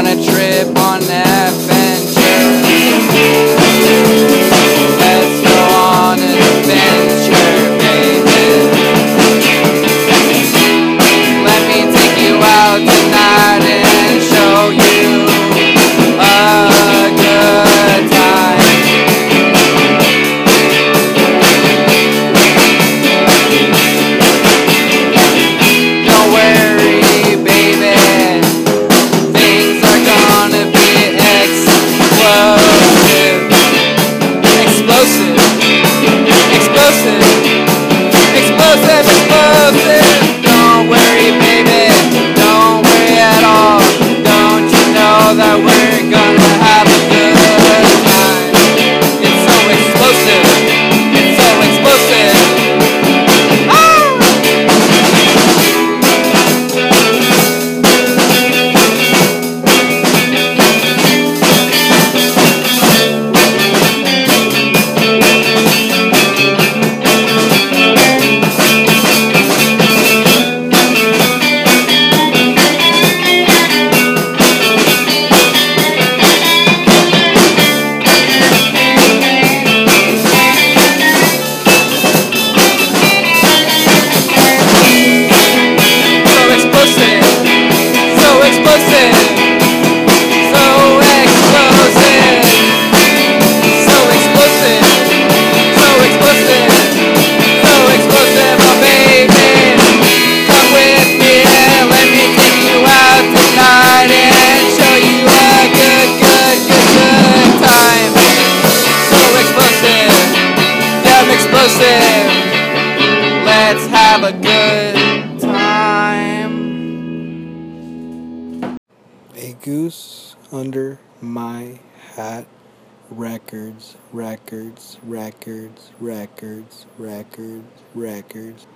on a trip on that. that We got. listen. Let's have a good time. A goose under my hat. Records, records, records, records, records, records.